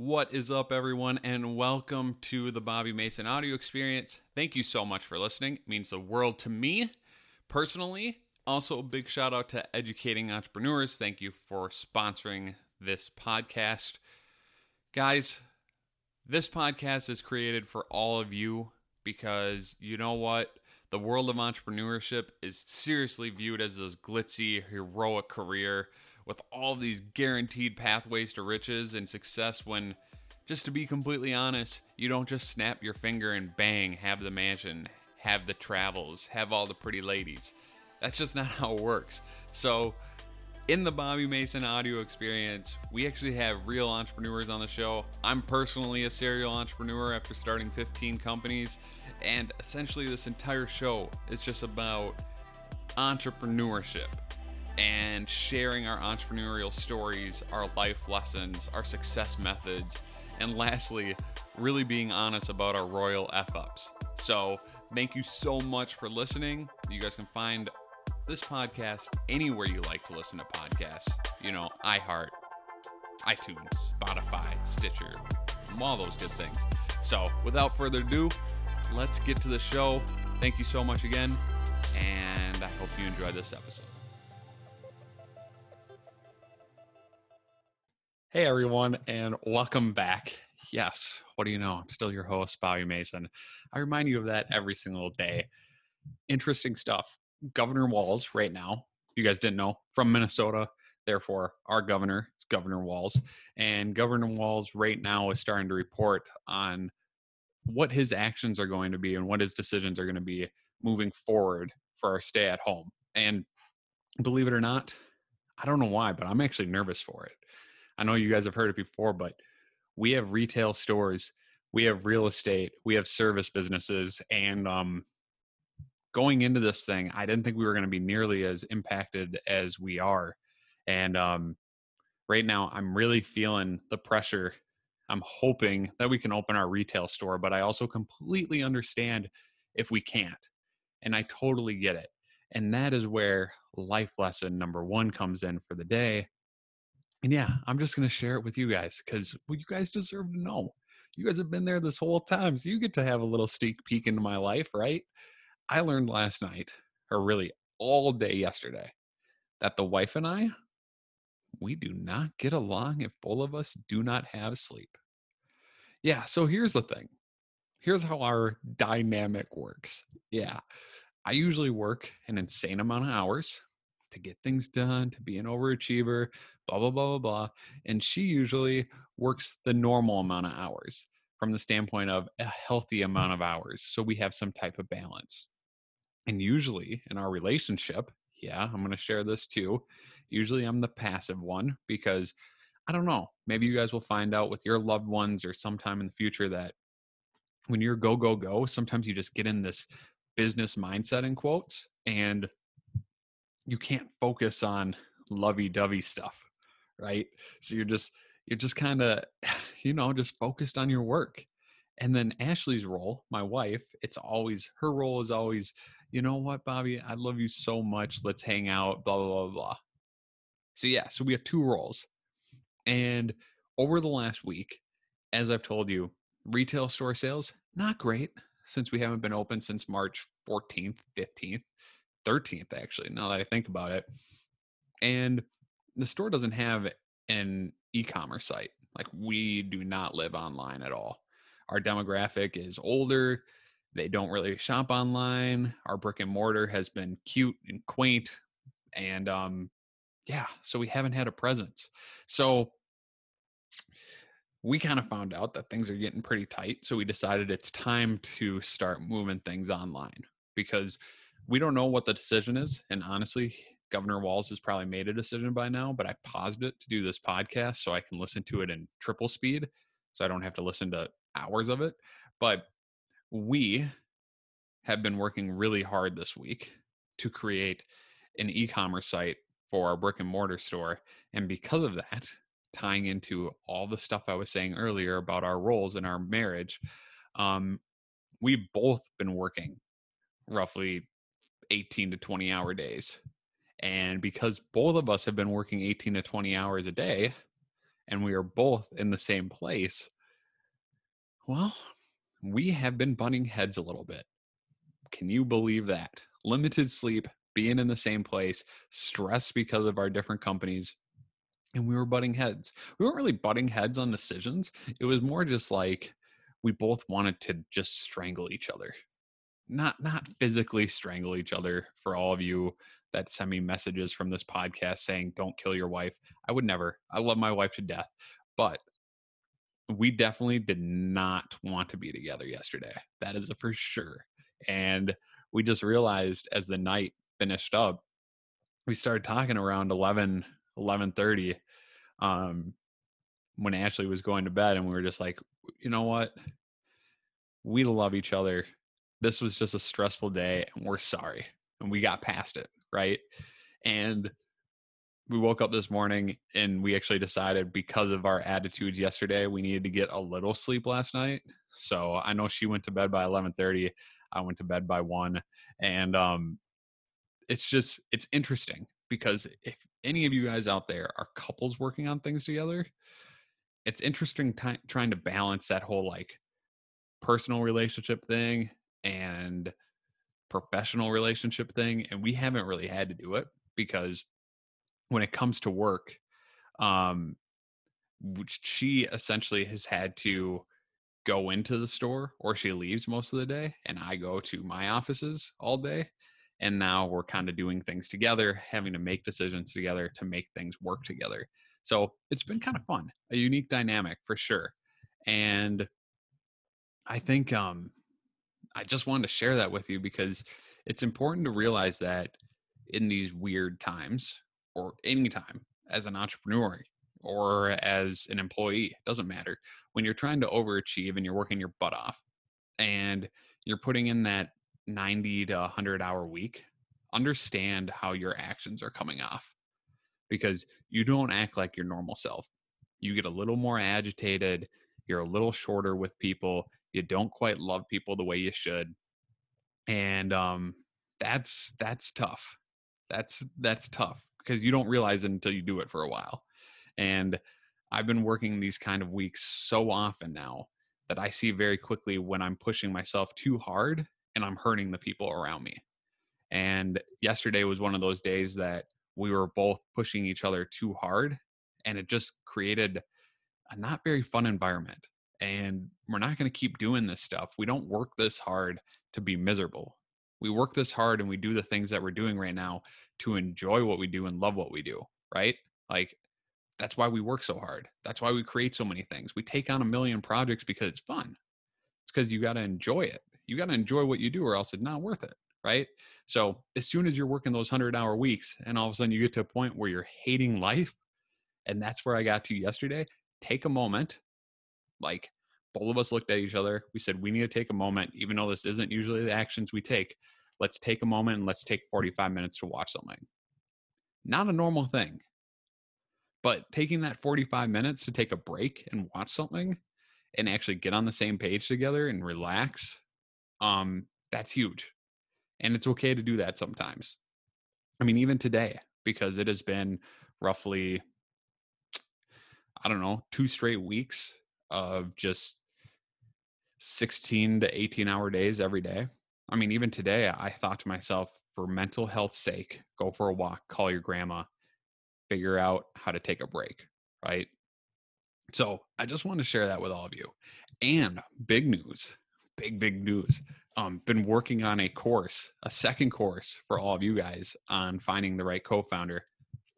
What is up, everyone, and welcome to the Bobby Mason audio experience. Thank you so much for listening. It means the world to me personally. Also, a big shout out to Educating Entrepreneurs. Thank you for sponsoring this podcast. Guys, this podcast is created for all of you because you know what? The world of entrepreneurship is seriously viewed as this glitzy, heroic career with all these guaranteed pathways to riches and success when just to be completely honest, you don't just snap your finger and bang, have the mansion, have the travels, have all the pretty ladies. That's just not how it works. So, in the Bobby Mason audio experience, we actually have real entrepreneurs on the show. I'm personally a serial entrepreneur after starting 15 companies, and essentially, this entire show is just about entrepreneurship and sharing our entrepreneurial stories, our life lessons, our success methods, and lastly, really being honest about our royal F ups. So, thank you so much for listening. You guys can find this podcast anywhere you like to listen to podcasts. You know, iHeart, iTunes, Spotify, Stitcher, all those good things. So, without further ado, let's get to the show. Thank you so much again, and I hope you enjoyed this episode. Hey, everyone, and welcome back. Yes, what do you know? I'm still your host, Bobby Mason. I remind you of that every single day. Interesting stuff. Governor Walz, right now, you guys didn't know, from Minnesota. Therefore, our governor is Governor Walz. And Governor Walz, right now, is starting to report on what his actions are going to be and what his decisions are going to be moving forward for our stay at home. And believe it or not, I don't know why, but I'm actually nervous for it I know you guys have heard it before, but we have retail stores, we have real estate, we have service businesses, and um, going into this thing, I didn't think we were going to be nearly as impacted as we are. And um, right now, I'm really feeling the pressure. I'm hoping that we can open our retail store, but I also completely understand if we can't. And I totally get it. And that is where life lesson number one comes in for the day and yeah, I'm just going to share it with you guys because well, you guys deserve to know. You guys have been there this whole time, so you get to have a little sneak peek into my life, right? I learned last night, or really all day yesterday, that the wife and I, we do not get along if both of us do not have sleep. Yeah, so here's the thing. Here's how our dynamic works. Yeah, I usually work an insane amount of hours to get things done, to be an overachiever, blah, blah, blah, blah, blah. And she usually works the normal amount of hours from the standpoint of a healthy amount of hours. So we have some type of balance. And usually in our relationship, yeah, I'm going to share this too. Usually I'm the passive one because I don't know, maybe you guys will find out with your loved ones or sometime in the future that when you're go, go, go, sometimes you just get in this business mindset in quotes and you can't focus on lovey-dovey stuff right? So you're just you're just kind of you know just focused on your work. And then ashley's role my wife it's always her role is always you know what bobby? I love you so much. Let's hang out blah blah blah blah. So yeah so we have two roles. And over the last week as i've told you retail store sales not great since we haven't been open since march 14th 15th 13th actually now that i think about it. And the store doesn't have an e-commerce site like we do not live online at all our demographic is older they don't really shop online our brick and mortar has been cute and quaint and um yeah so we haven't had a presence so we kind of found out that things are getting pretty tight so we decided it's time to start moving things online because we don't know what the decision is. And honestly, Governor Walz has probably made a decision by now, but I paused it to do this podcast so I can listen to it in triple speed so I don't have to listen to hours of it. But we have been working really hard this week to create an e commerce site for our brick and mortar store. And because of that, tying into all the stuff I was saying earlier about our roles in our marriage, um, we've both been working roughly 18 to 20 hour days. And because both of us have been working 18 to 20 hours a day, and we are both in the same place, well, we have been butting heads a little bit. Can you believe that? Limited sleep, being in the same place, stress because of our different companies, and we were butting heads. We weren't really butting heads on decisions. It was more just like we both wanted to just strangle each other. Not not physically strangle each other for all of you that send me messages from this podcast saying don't kill your wife. I would never. I love my wife to death, but we definitely did not want to be together yesterday. That is for sure. And we just realized as the night finished up, we started talking around 11 11:30 um when Ashley was going to bed and we were just like, you know what? We love each other. This was just a stressful day and we're sorry. And we got past it, right? And we woke up this morning and we actually decided because of our attitudes yesterday, we needed to get a little sleep last night. So I know she went to bed by 11:30. I went to bed by 1 and um it's just it's interesting because if any of you guys out there are couples working on things together, it's interesting t- trying to balance that whole like personal relationship thing and professional relationship thing and we haven't really had to do it because when it comes to work um she essentially has had to go into the store or she leaves most of the day and I go to my offices all day and now we're kind of doing things together having to make decisions together to make things work together. So it's been kind of fun a unique dynamic for sure and i think um i just wanted to share that with you because it's important to realize that in these weird times or any time as an entrepreneur or as an employee doesn't matter when you're trying to overachieve and you're working your butt off and you're putting in that 90 to 100 hour week, understand how your actions are coming off because you don't act like your normal self. You get a little more agitated, you're a little shorter with people, you don't quite love people the way you should. And um that's that's tough. That's that's tough because you don't realize it until you do it for a while. And I've been working these kind of weeks so often now that I see very quickly when I'm pushing myself too hard and I'm hurting the people around me. And yesterday was one of those days that we were both pushing each other too hard and it just created a not very fun environment. And we're not going to keep doing this stuff. We don't work this hard to be miserable. We work this hard and we do the things that we're doing right now to enjoy what we do and love what we do, right? Like that's why we work so hard. That's why we create so many things. We take on a million projects because it's fun. It's because you got to enjoy it you got to enjoy what you do or else it's not worth it right so as soon as you're working those 100 hour weeks and all of a sudden you get to a point where you're hating life and that's where i got to yesterday take a moment like both of us looked at each other we said we need to take a moment even though this isn't usually the actions we take let's take a moment and let's take 45 minutes to watch something not a normal thing but taking that 45 minutes to take a break and watch something and actually get on the same page together and relax um, that's huge. And it's okay to do that sometimes. I mean, even today, because it has been roughly, I don't know, two straight weeks of just 16 to 18 hour days every day. I mean, even today, I thought to myself, for mental health sake, go for a walk, call your grandma, figure out how to take a break, right? So I just want to share that with all of you. And big news big, big news. Um, been working on a course, a second course for all of you guys on finding the right co-founder.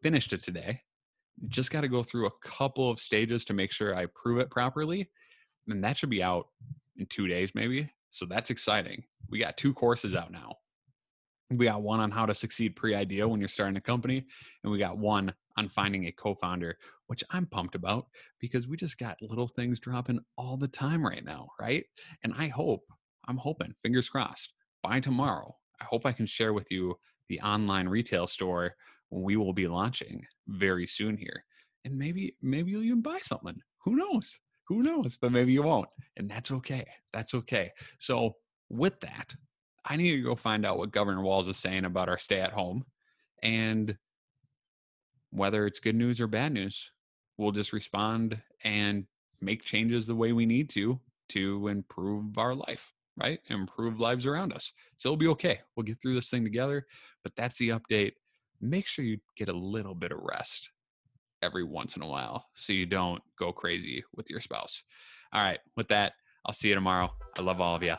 Finished it today. Just got to go through a couple of stages to make sure I prove it properly. And that should be out in two days, maybe. So that's exciting. We got two courses out now. We got one on how to succeed pre idea when you're starting a company, and we got one on finding a co founder, which I'm pumped about because we just got little things dropping all the time right now, right? And I hope, I'm hoping, fingers crossed, by tomorrow, I hope I can share with you the online retail store we will be launching very soon here. And maybe, maybe you'll even buy something. Who knows? Who knows? But maybe you won't. And that's okay. That's okay. So, with that, I need to go find out what Governor Walz is saying about our stay at home. And whether it's good news or bad news, we'll just respond and make changes the way we need to to improve our life, right? Improve lives around us. So it'll be okay. We'll get through this thing together. But that's the update. Make sure you get a little bit of rest every once in a while so you don't go crazy with your spouse. All right, with that, I'll see you tomorrow. I love all of you.